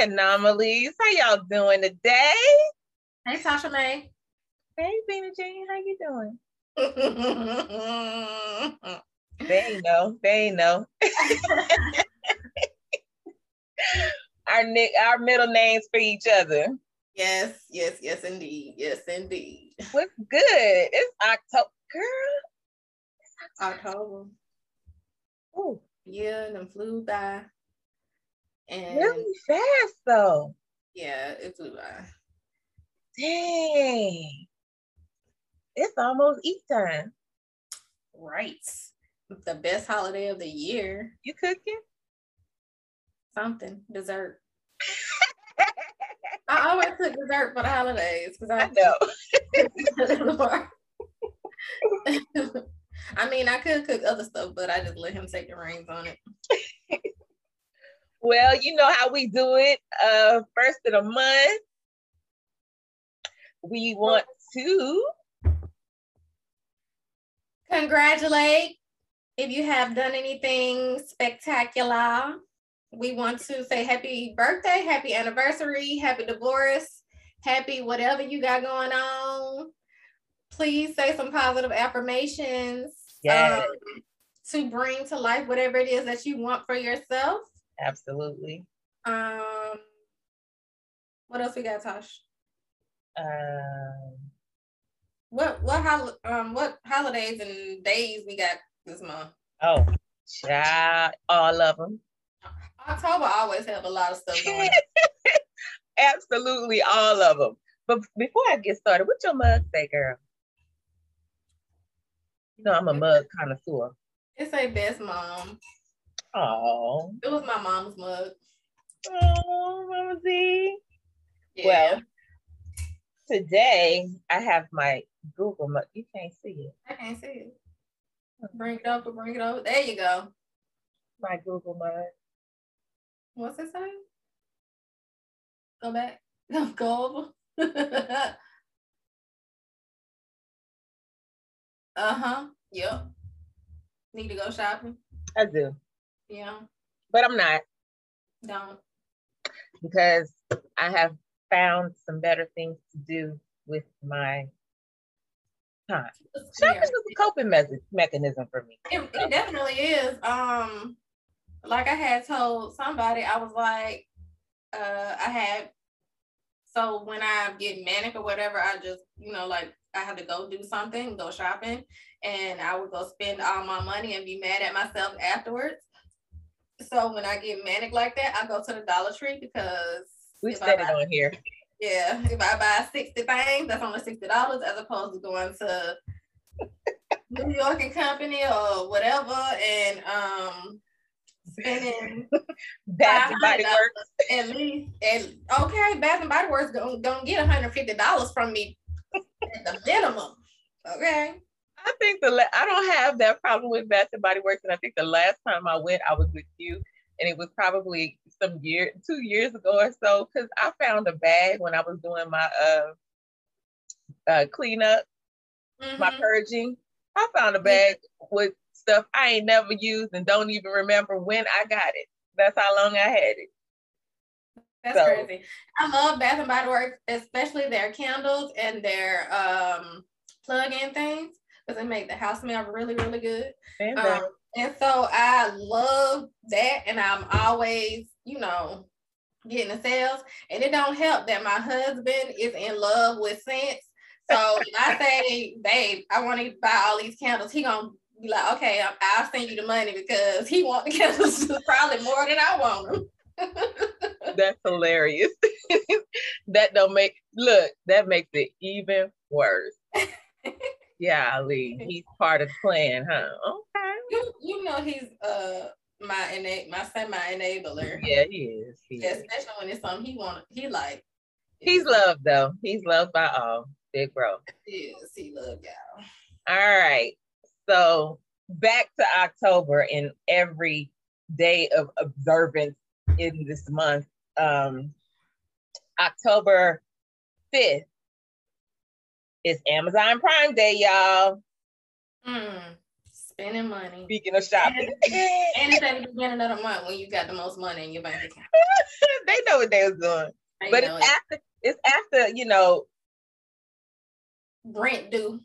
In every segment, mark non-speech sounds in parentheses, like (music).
anomalies. How y'all doing today? Hey, Tasha May. Hey, Bina Jean. How you doing? (laughs) they know. They know. (laughs) our nick, our middle names for each other. Yes, yes, yes, indeed. Yes, indeed. What's good? It's October, girl. It's October. Oh Yeah, and them flew by. And really fast though. Yeah, it flew by. Dang. It's almost Eid time. Right. The best holiday of the year. You cooking? Something. Dessert. I always cook dessert for the holidays because I, I know. (laughs) I mean, I could cook other stuff, but I just let him take the reins on it. Well, you know how we do it. Uh, first of the month, we want to congratulate if you have done anything spectacular. We want to say happy birthday, happy anniversary, happy divorce, happy whatever you got going on. Please say some positive affirmations yes. um, to bring to life whatever it is that you want for yourself. Absolutely. Um, what else we got, Tosh? Um, what what hol- um what holidays and days we got this month? Oh, child, all of them. October always have a lot of stuff going. (laughs) Absolutely, all of them. But before I get started, what's your mug say, girl? You know I'm a mug connoisseur. It's a best mom. Oh. It was my mom's mug. Oh, Mama Z. Yeah. Well, today I have my Google mug. You can't see it. I can't see it. Bring it over, bring it over. There you go. My Google mug. What's it say? Go back. (laughs) Go over. (laughs) uh-huh. Yep. Need to go shopping? I do. Yeah. But I'm not. Don't. Because I have found some better things to do with my time. Shopping is a coping me- mechanism for me. It, it definitely is. Um, like I had told somebody, I was like, uh, I had so when I get manic or whatever, I just, you know, like I had to go do something, go shopping, and I would go spend all my money and be mad at myself afterwards. So when I get manic like that, I go to the Dollar Tree because we said it on here. Yeah, if I buy 60 things, that's only $60 as opposed to going to New York and Company or whatever and um spending (laughs) Bath and Body Works at least. And okay, Bath and Body Works gonna, gonna get $150 from me at the minimum. Okay. I think the I don't have that problem with Bath and Body Works, and I think the last time I went, I was with you, and it was probably some year, two years ago or so, because I found a bag when I was doing my uh, uh cleanup, mm-hmm. my purging. I found a bag with stuff I ain't never used and don't even remember when I got it. That's how long I had it. That's so. crazy. I love Bath and Body Works, especially their candles and their um plug-in things because they make the house smell really, really good. Um, and so I love that, and I'm always, you know, getting the sales. And it don't help that my husband is in love with scents. So I say, (laughs) babe, I want to buy all these candles. He gonna be like, okay, I'll send you the money because he want the (laughs) candles probably more than I want them. (laughs) That's hilarious. that don't make look. That makes it even worse. Yeah, (laughs) Ali, he's part of the plan, huh? Okay. You, you know he's uh my innate my semi enabler. Yeah, he is. He yeah, is. especially when it's something he want. He like. He's loved though. He's loved by all. Big bro. He is. He loved y'all. All right. So back to October and every day of observance in this month. Um, October 5th is Amazon Prime Day, y'all. Mm, spending money. Speaking of shopping. And, and it's at the beginning of the month when you got the most money in your bank account. (laughs) they know what they was doing. They but it's it. after it's after, you know, rent due.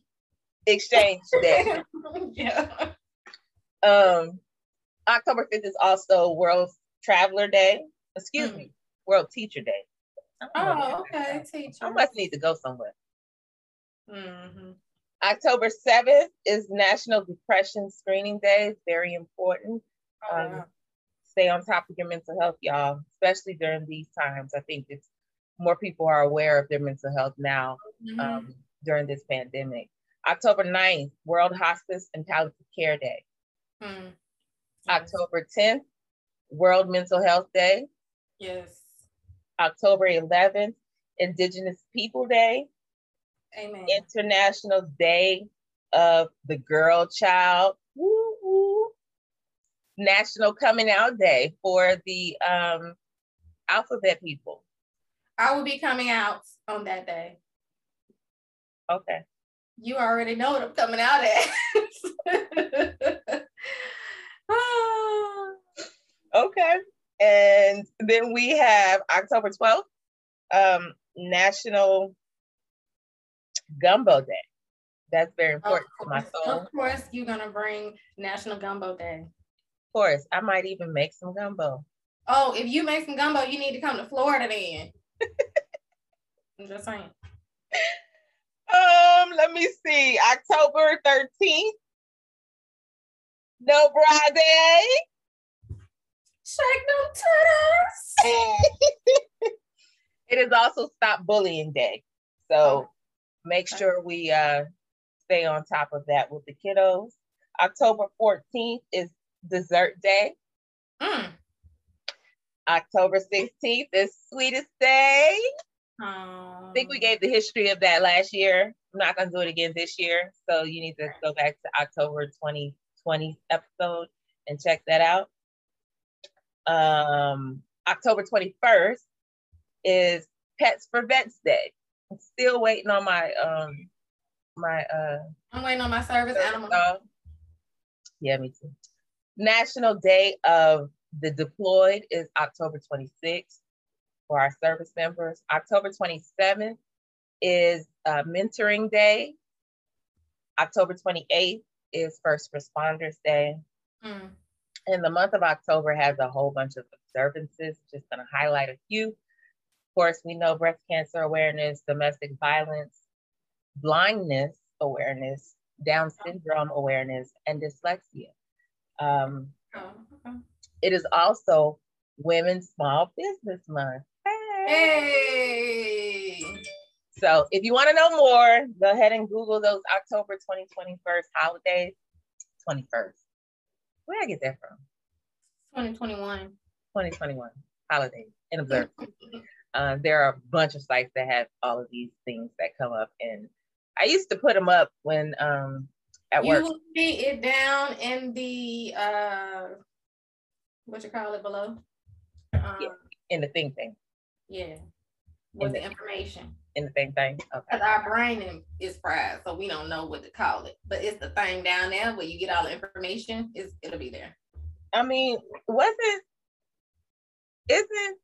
Exchange day. (laughs) yeah. Um October 5th is also World Traveler Day. Excuse mm. me, World Teacher Day. Oh, okay. Teacher. I must need to go somewhere. Mm-hmm. October 7th is National Depression Screening Day. It's very important. Oh, um, Stay on top of your mental health, y'all, especially during these times. I think it's more people are aware of their mental health now mm-hmm. um, during this pandemic. October 9th, World Hospice and Palliative Care Day. Mm. October 10th, World Mental Health Day. Yes. October 11th, Indigenous People Day. Amen. International Day of the Girl Child. Woo-woo. National Coming Out Day for the um, alphabet people. I will be coming out on that day. Okay. You already know what I'm coming out at. (laughs) okay. And then we have October 12th, um, National Gumbo Day. That's very important to my soul. Of course, you're gonna bring National Gumbo Day. Of course, I might even make some gumbo. Oh, if you make some gumbo, you need to come to Florida then. (laughs) I'm just saying. Um, let me see. October 13th. No Friday. Shake them titties. (laughs) it is also Stop Bullying Day. So. Make sure we uh, stay on top of that with the kiddos. October 14th is Dessert Day. Mm. October 16th is Sweetest Day. I think we gave the history of that last year. I'm not going to do it again this year. So you need to go back to October 2020 episode and check that out. Um, October 21st is Pets for Vets Day. I'm still waiting on my um my uh I'm waiting on my service animal. Dog. Yeah, me too. National Day of the Deployed is October 26th for our service members. October 27th is uh, Mentoring Day. October 28th is First Responders Day. Mm. And the month of October has a whole bunch of observances. Just going to highlight a few. Of course, we know breast cancer awareness, domestic violence, blindness awareness, Down syndrome awareness, and dyslexia. Um, oh, okay. It is also Women's Small Business Month. Hey. So if you want to know more, go ahead and Google those October 2021 holidays. 21st. Where I get that from? 2021. 2021 holidays and observe. (laughs) uh, there are a bunch of sites that have all of these things that come up, and I used to put them up when um at you work. You see it down in the uh, what you call it below? Um, yeah, in the thing thing. Yeah. With the, the, information. In the same thing. Okay. Because our brain is fried, so we don't know what to call it. But it's the thing down there where you get all the information. Is it'll be there. I mean, wasn't isn't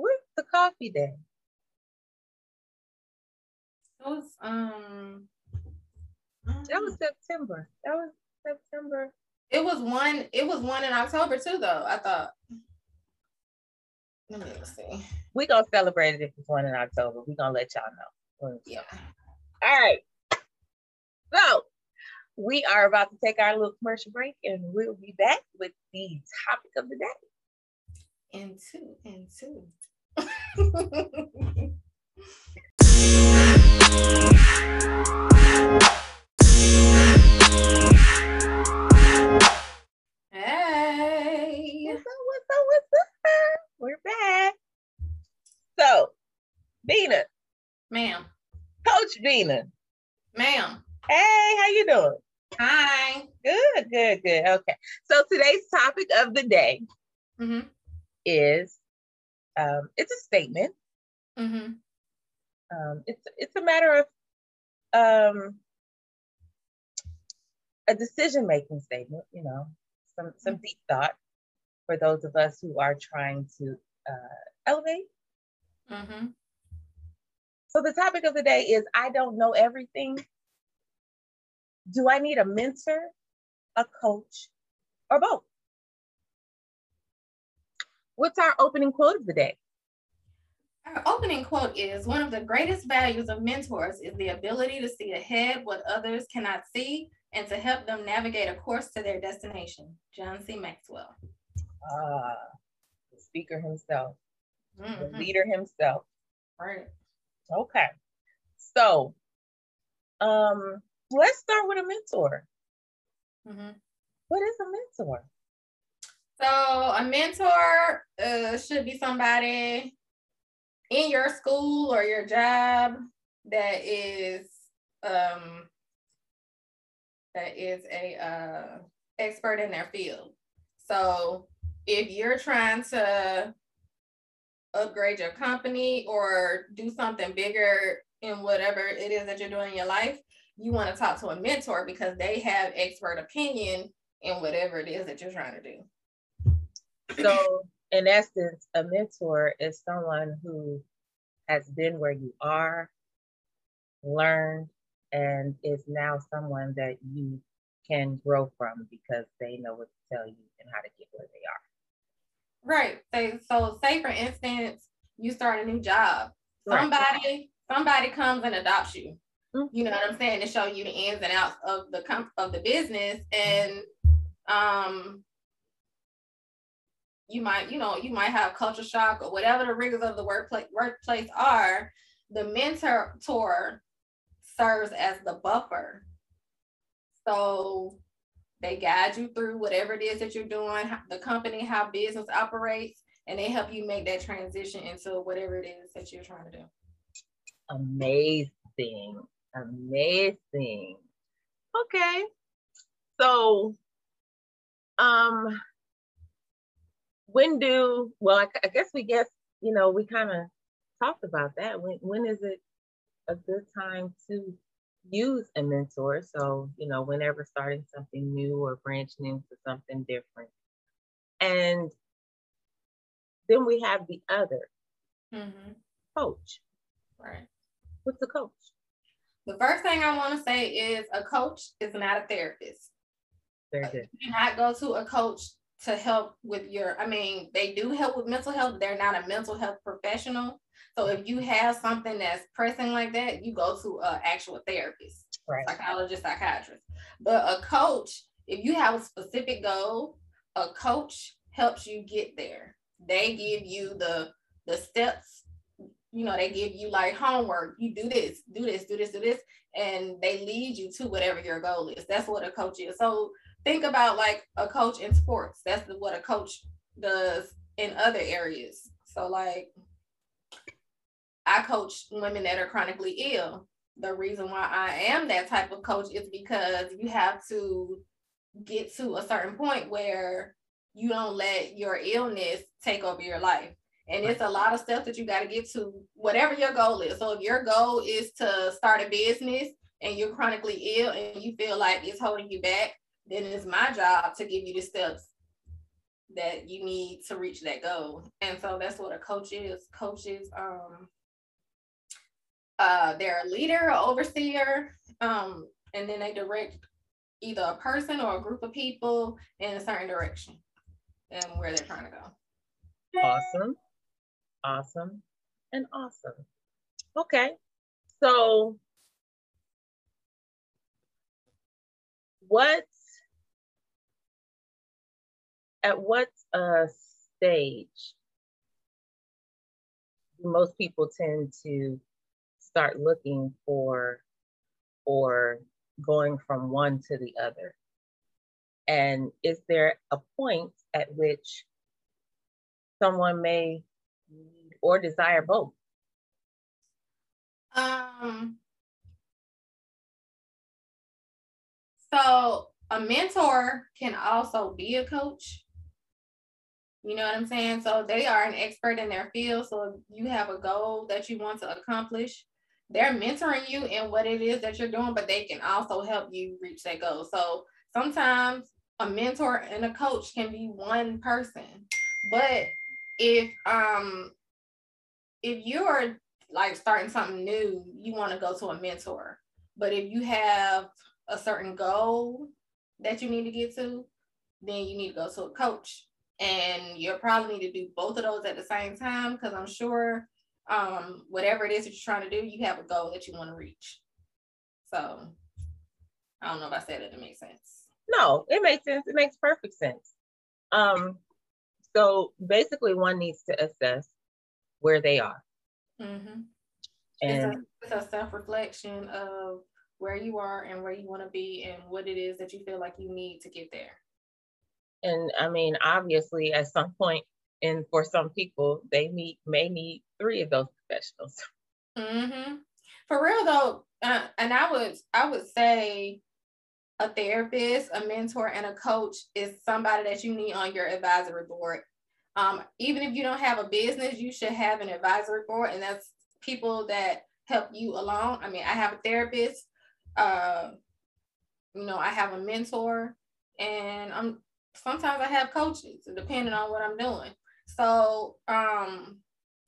what's the coffee day? It was um that was September. That was September. It was one, it was one in October too, though. I thought. Let me see. We gonna celebrate it if it's one in October. We're gonna let y'all know. Yeah. All right. So we are about to take our little commercial break, and we'll be back with the topic of the day. And two, and two. We're back. So, Bina. Ma'am. Coach Bina. Ma'am. Hey, how you doing? Hi. Good, good, good. Okay. So today's topic of the day mm-hmm. is um, it's a statement. Mm-hmm. Um, it's it's a matter of um, a decision making statement, you know, some, some mm-hmm. deep thought for those of us who are trying to uh, elevate. Mm-hmm. So the topic of the day is I don't know everything. Do I need a mentor, a coach, or both? What's our opening quote of the day? Our opening quote is One of the greatest values of mentors is the ability to see ahead what others cannot see and to help them navigate a course to their destination. John C. Maxwell. Ah, the speaker himself, mm-hmm. the leader himself. Right. Okay. So, um, let's start with a mentor. Mm-hmm. What is a mentor? So, a mentor uh, should be somebody in your school or your job that is um, that is a uh, expert in their field. So if you're trying to upgrade your company or do something bigger in whatever it is that you're doing in your life, you want to talk to a mentor because they have expert opinion in whatever it is that you're trying to do. So, in essence, a mentor is someone who has been where you are, learned, and is now someone that you can grow from because they know what to tell you and how to get where they are. Right. So, so say for instance, you start a new job. Somebody, right. somebody comes and adopts you. Mm-hmm. You know what I'm saying? To show you the ins and outs of the comp- of the business, and um, you might, you know, you might have culture shock or whatever the rigors of the workplace workplace are. The mentor serves as the buffer. So they guide you through whatever it is that you're doing, the company, how business operates, and they help you make that transition into whatever it is that you're trying to do. Amazing. Amazing. Okay. So, um, when do, well, I, I guess we guess, you know, we kind of talked about that. When, when is it a good time to use a mentor. So, you know, whenever starting something new or branching into something different. And then we have the other mm-hmm. coach. Right. What's a coach? The first thing I want to say is a coach is not a therapist. Very good. You cannot go to a coach to help with your, I mean, they do help with mental health. They're not a mental health professional. So if you have something that's pressing like that, you go to an actual therapist, right. psychologist, psychiatrist. But a coach, if you have a specific goal, a coach helps you get there. They give you the the steps. You know, they give you like homework. You do this, do this, do this, do this, and they lead you to whatever your goal is. That's what a coach is. So think about like a coach in sports. That's what a coach does in other areas. So like I coach women that are chronically ill. The reason why I am that type of coach is because you have to get to a certain point where you don't let your illness take over your life. And it's a lot of stuff that you got to get to, whatever your goal is. So if your goal is to start a business and you're chronically ill and you feel like it's holding you back, then it's my job to give you the steps that you need to reach that goal. And so that's what a coach is. Coaches um uh, they're a leader, or overseer, um, and then they direct either a person or a group of people in a certain direction and where they're trying to go. Awesome, awesome, and awesome. Okay, so what at what uh, stage do most people tend to start looking for or going from one to the other? And is there a point at which someone may need or desire both? Um, so a mentor can also be a coach. You know what I'm saying? So they are an expert in their field. So you have a goal that you want to accomplish, they're mentoring you in what it is that you're doing, but they can also help you reach that goal. So sometimes a mentor and a coach can be one person. But if um if you're like starting something new, you want to go to a mentor. But if you have a certain goal that you need to get to, then you need to go to a coach. And you'll probably need to do both of those at the same time because I'm sure um, whatever it is that you're trying to do, you have a goal that you want to reach. So I don't know if I said it, it makes sense. No, it makes sense. It makes perfect sense. Um, so basically, one needs to assess where they are. Mm-hmm. And it's a, a self reflection of where you are and where you want to be and what it is that you feel like you need to get there. And I mean, obviously, at some point, and for some people, they meet may need three of those professionals. (laughs) Mm-hmm. For real though, uh, and I would I would say a therapist, a mentor, and a coach is somebody that you need on your advisory board. Um, even if you don't have a business, you should have an advisory board, and that's people that help you along. I mean, I have a therapist, uh, you know, I have a mentor, and I'm sometimes I have coaches, depending on what I'm doing. So um,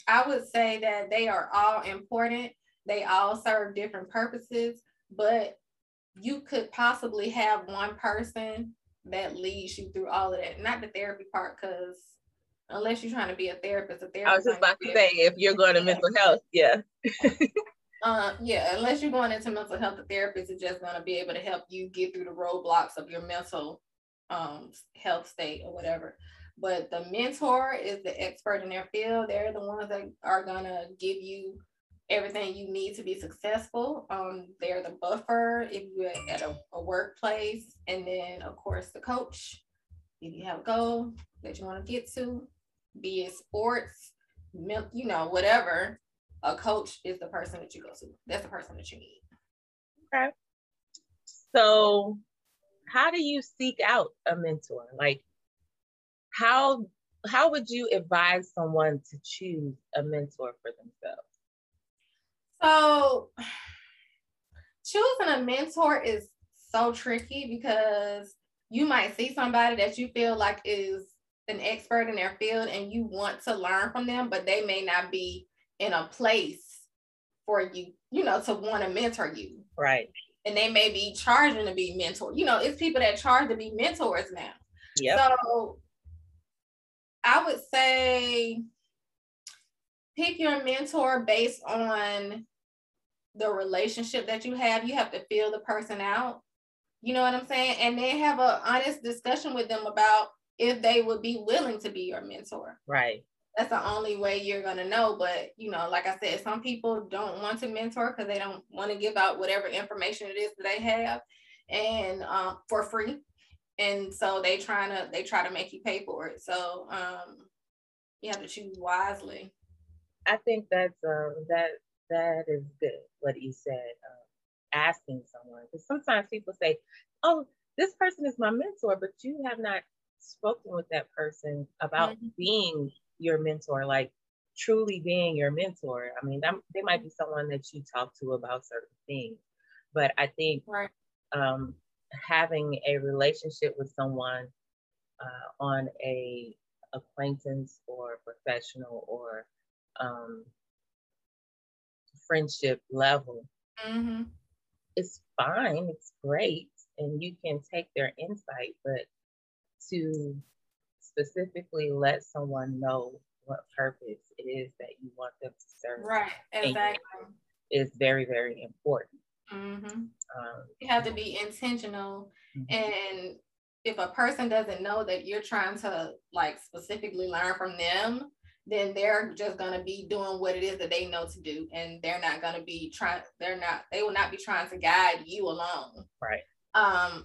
I would say that they are all important. They all serve different purposes, but you could possibly have one person that leads you through all of that. Not the therapy part, because unless you're trying to be a therapist, a therapist. I was just about to say, if you're going to mental health, yeah. (laughs) uh, yeah, unless you're going into mental health, the therapist is just going to be able to help you get through the roadblocks of your mental um, health state or whatever. But the mentor is the expert in their field. They're the ones that are to give you everything you need to be successful. Um, they're the buffer if you're at a, a workplace. And then, of course, the coach, if you have a goal that you want to get to, be it sports, you know, whatever, a coach is the person that you go to. That's the person that you need. Okay. So, how do you seek out a mentor? Like, how how would you advise someone to choose a mentor for themselves? So, (sighs) choosing a mentor is so tricky because you might see somebody that you feel like is an expert in their field and you want to learn from them, but they may not be in a place for you, you know, to want to mentor you. Right. And they may be charging to be mentored. You know, it's people that charge to be mentors now. Yeah. So I would say pick your mentor based on the relationship that you have. You have to feel the person out. You know what I'm saying? And then have an honest discussion with them about if they would be willing to be your mentor. Right. That's the only way you're gonna know. But you know, like I said, some people don't want to mentor because they don't want to give out whatever information it is that they have, and um, for free. And so they trying to they try to make you pay for it. So um, you have to choose wisely. I think that's um, that that is good what you said. Um, asking someone because sometimes people say, "Oh, this person is my mentor," but you have not spoken with that person about mm-hmm. being your mentor, like truly being your mentor. I mean, they might be someone that you talk to about certain things, but I think right. um, having a relationship with someone uh, on a acquaintance or professional or um, friendship level, mm-hmm. it's fine, it's great, and you can take their insight, but to specifically let someone know what purpose it is that you want them to serve. Right, exactly. Is very, very important. Mm-hmm. Um, you have to be intentional. Mm-hmm. And if a person doesn't know that you're trying to like specifically learn from them, then they're just going to be doing what it is that they know to do and they're not going to be trying they're not they will not be trying to guide you along right um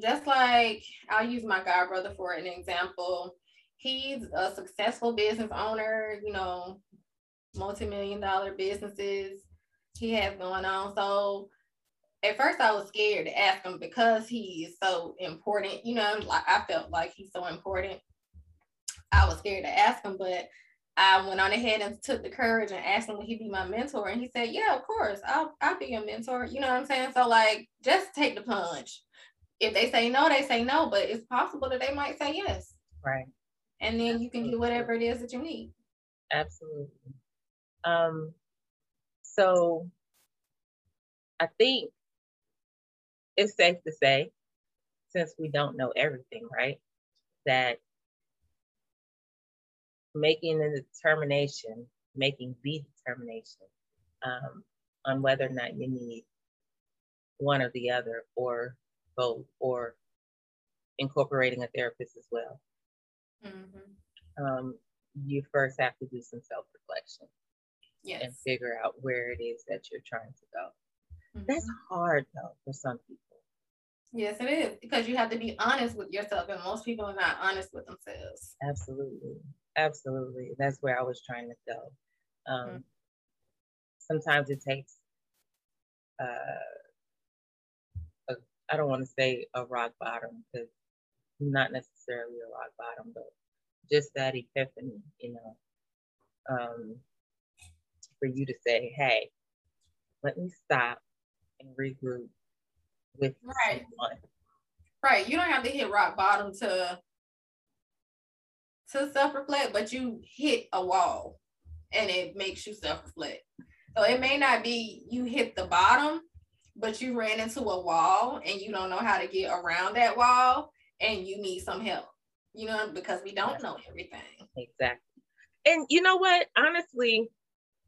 just like i'll use my god brother for an example he's a successful business owner you know multi-million dollar businesses he has going on so at first I was scared to ask him because he is so important, you know, like I felt like he's so important. I was scared to ask him, but I went on ahead and took the courage and asked him would he be my mentor. And he said, Yeah, of course, I'll I'll be your mentor. You know what I'm saying? So like just take the plunge. If they say no, they say no, but it's possible that they might say yes. Right. And then you can do whatever it is that you need. Absolutely. Um, so I think it's safe to say, since we don't know everything, right, that making a determination, making the determination um, on whether or not you need one or the other or both or incorporating a therapist as well. Mm-hmm. Um, you first have to do some self reflection yes. and figure out where it is that you're trying to go. Mm-hmm. That's hard though for some people. Yes, it is because you have to be honest with yourself, and most people are not honest with themselves. Absolutely, absolutely. That's where I was trying to go. Um, mm-hmm. Sometimes it takes. Uh, I don't want to say a rock bottom because not necessarily a rock bottom, but just that epiphany, you know, um, for you to say, hey, let me stop and regroup with right. Someone. Right. You don't have to hit rock bottom to to self-reflect, but you hit a wall and it makes you self-reflect. So it may not be you hit the bottom, but you ran into a wall and you don't know how to get around that wall and you need some help, you know, because we don't know everything. Exactly. And you know what? Honestly,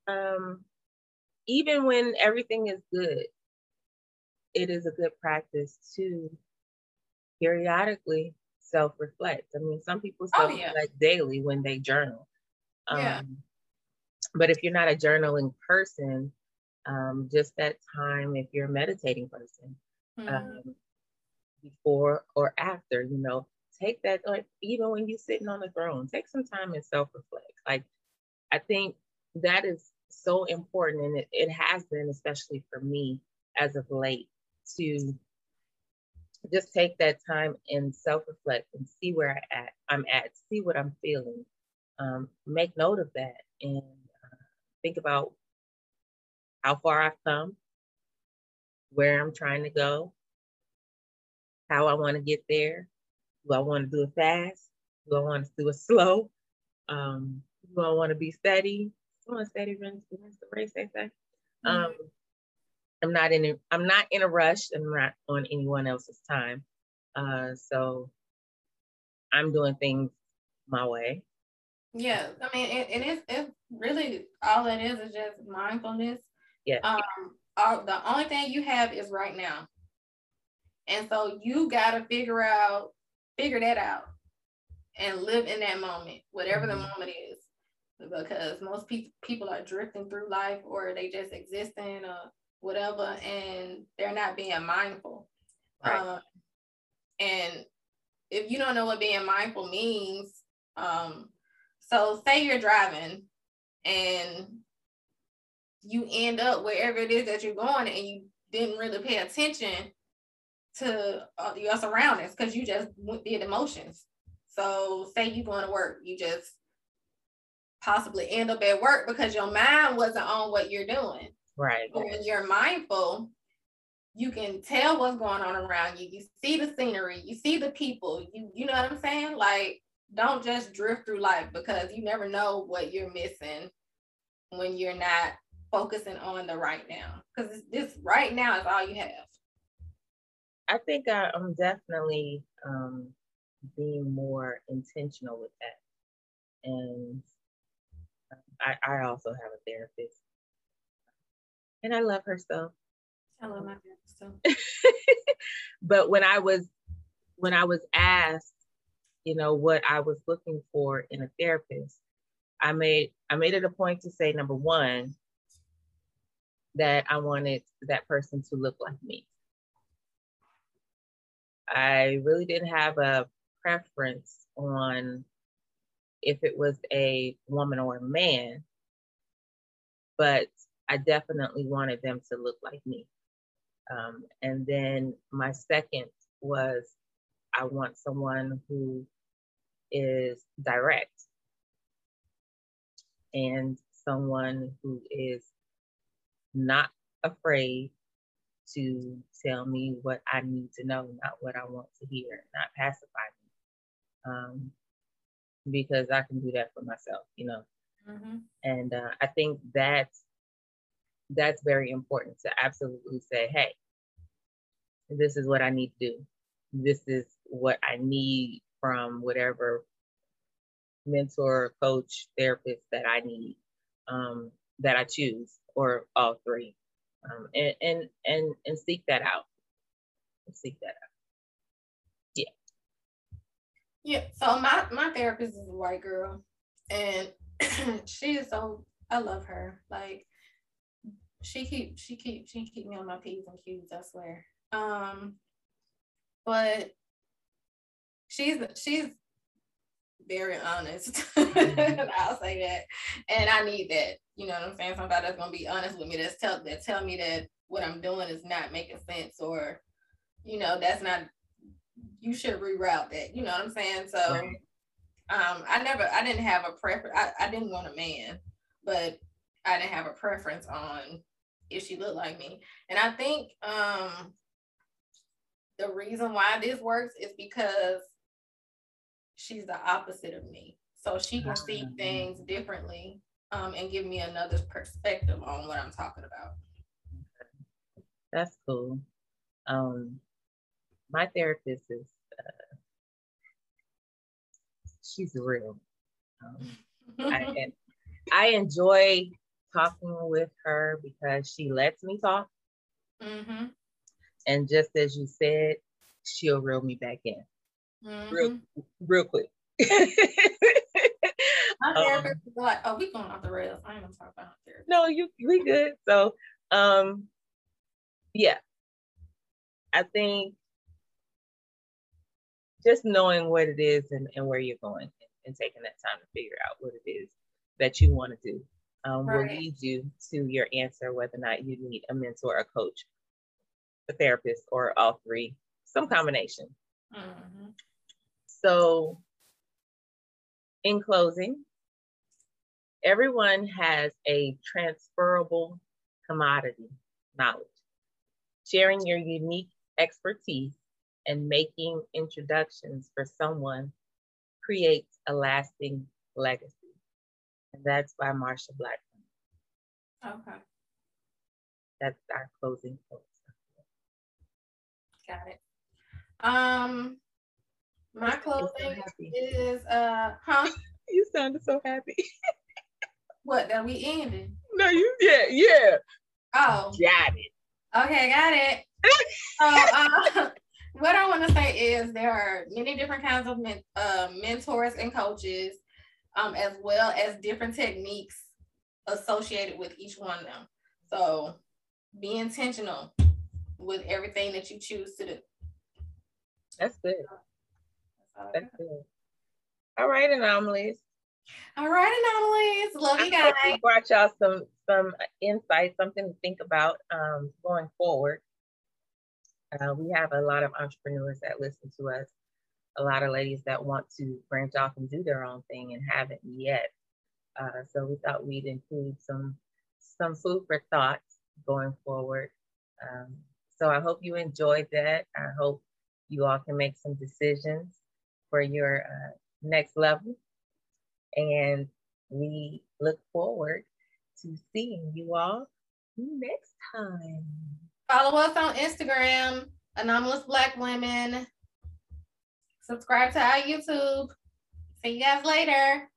um, even when everything is good, it is a good practice to periodically self-reflect. I mean, some people self-reflect oh, yeah. daily when they journal. Um, yeah. But if you're not a journaling person, um, just that time if you're a meditating person mm-hmm. um, before or after you know take that like even when you're sitting on the throne take some time and self-reflect like i think that is so important and it, it has been especially for me as of late to just take that time and self-reflect and see where I at, I'm at, see what I'm feeling, um, make note of that, and uh, think about how far I've come, where I'm trying to go, how I want to get there. Do I want to do it fast? Do I want to do it slow? Um, do I want to be steady? Do I want steady runs the race, they say. Mm-hmm. Um, I'm not in a, I'm not in a rush. I'm not on anyone else's time. Uh, so I'm doing things my way. Yeah, I mean, it, it is. It really all it is is just mindfulness yeah. Um, all, the only thing you have is right now. And so you got to figure out, figure that out and live in that moment, whatever mm-hmm. the moment is. Because most pe- people are drifting through life or they just existing or whatever, and they're not being mindful. Right. Um, and if you don't know what being mindful means, um, so say you're driving and you end up wherever it is that you're going and you didn't really pay attention to uh, your surroundings because you just did emotions. So say you're going to work, you just possibly end up at work because your mind wasn't on what you're doing. Right. But when you're mindful, you can tell what's going on around you. You see the scenery, you see the people. You you know what I'm saying? Like don't just drift through life because you never know what you're missing when you're not focusing on the right now because this right now is all you have. I think I, am definitely um, being more intentional with that. And I, I also have a therapist. And i love her so i love my therapist so (laughs) but when i was when i was asked you know what i was looking for in a therapist i made i made it a point to say number one that I wanted that person to look like me. I really didn't have a preference on if it was a woman or a man, but I definitely wanted them to look like me. Um, and then my second was I want someone who is direct and someone who is not afraid to tell me what I need to know, not what I want to hear, not pacify me. Um, because I can do that for myself, you know. Mm-hmm. And uh, I think that's that's very important to absolutely say, hey, this is what I need to do. This is what I need from whatever mentor, coach, therapist that I need, um, that I choose, or all three, um, and and and and seek that out. Seek that out. Yeah. Yeah. So my my therapist is a white girl, and (clears throat) she is so I love her. Like she keep she keep she keep me on my p's and q's. I swear. Um, but she's she's very honest. (laughs) I'll say that, and I need that. You know what I'm saying? Somebody that's gonna be honest with me. That's tell that tell me that what I'm doing is not making sense, or you know that's not. You should reroute that. You know what I'm saying? So, right. um, I never, I didn't have a preference. I, I didn't want a man, but I didn't have a preference on if she looked like me. And I think um the reason why this works is because she's the opposite of me. So she can see ah. things differently um, and give me another perspective on what I'm talking about. That's cool. Um, my therapist is, uh, she's real. Um, I, (laughs) I enjoy talking with her because she lets me talk. Mm-hmm. And just as you said, she'll reel me back in mm-hmm. real, real quick. (laughs) My therapist um, like, oh, we going off the rails. I ain't gonna talk about therapy. No, you we good. So um yeah. I think just knowing what it is and, and where you're going and taking that time to figure out what it is that you want to do um, right. will lead you to your answer whether or not you need a mentor, a coach, a therapist, or all three, some combination. Mm-hmm. So, in closing, everyone has a transferable commodity knowledge. Sharing your unique expertise and making introductions for someone creates a lasting legacy. And that's by Marsha Blackman. Okay. That's our closing quote. Got it. Um, my clothing is uh, huh? (laughs) You sounded so happy. (laughs) what that we ended? No, you yeah yeah. Oh, got it. Okay, got it. so, (laughs) uh, what I want to say is there are many different kinds of men, uh, mentors and coaches, um, as well as different techniques associated with each one of them. So be intentional with everything that you choose to do. That's good. That's good. All right, anomalies. All right, anomalies. Love you guys. We brought y'all some some insight, something to think about um, going forward. Uh, we have a lot of entrepreneurs that listen to us, a lot of ladies that want to branch off and do their own thing and haven't yet. Uh, so we thought we'd include some some food for thought going forward. Um, so I hope you enjoyed that. I hope you all can make some decisions for your uh, next level. And we look forward to seeing you all next time. Follow us on Instagram, Anomalous Black Women. Subscribe to our YouTube. See you guys later.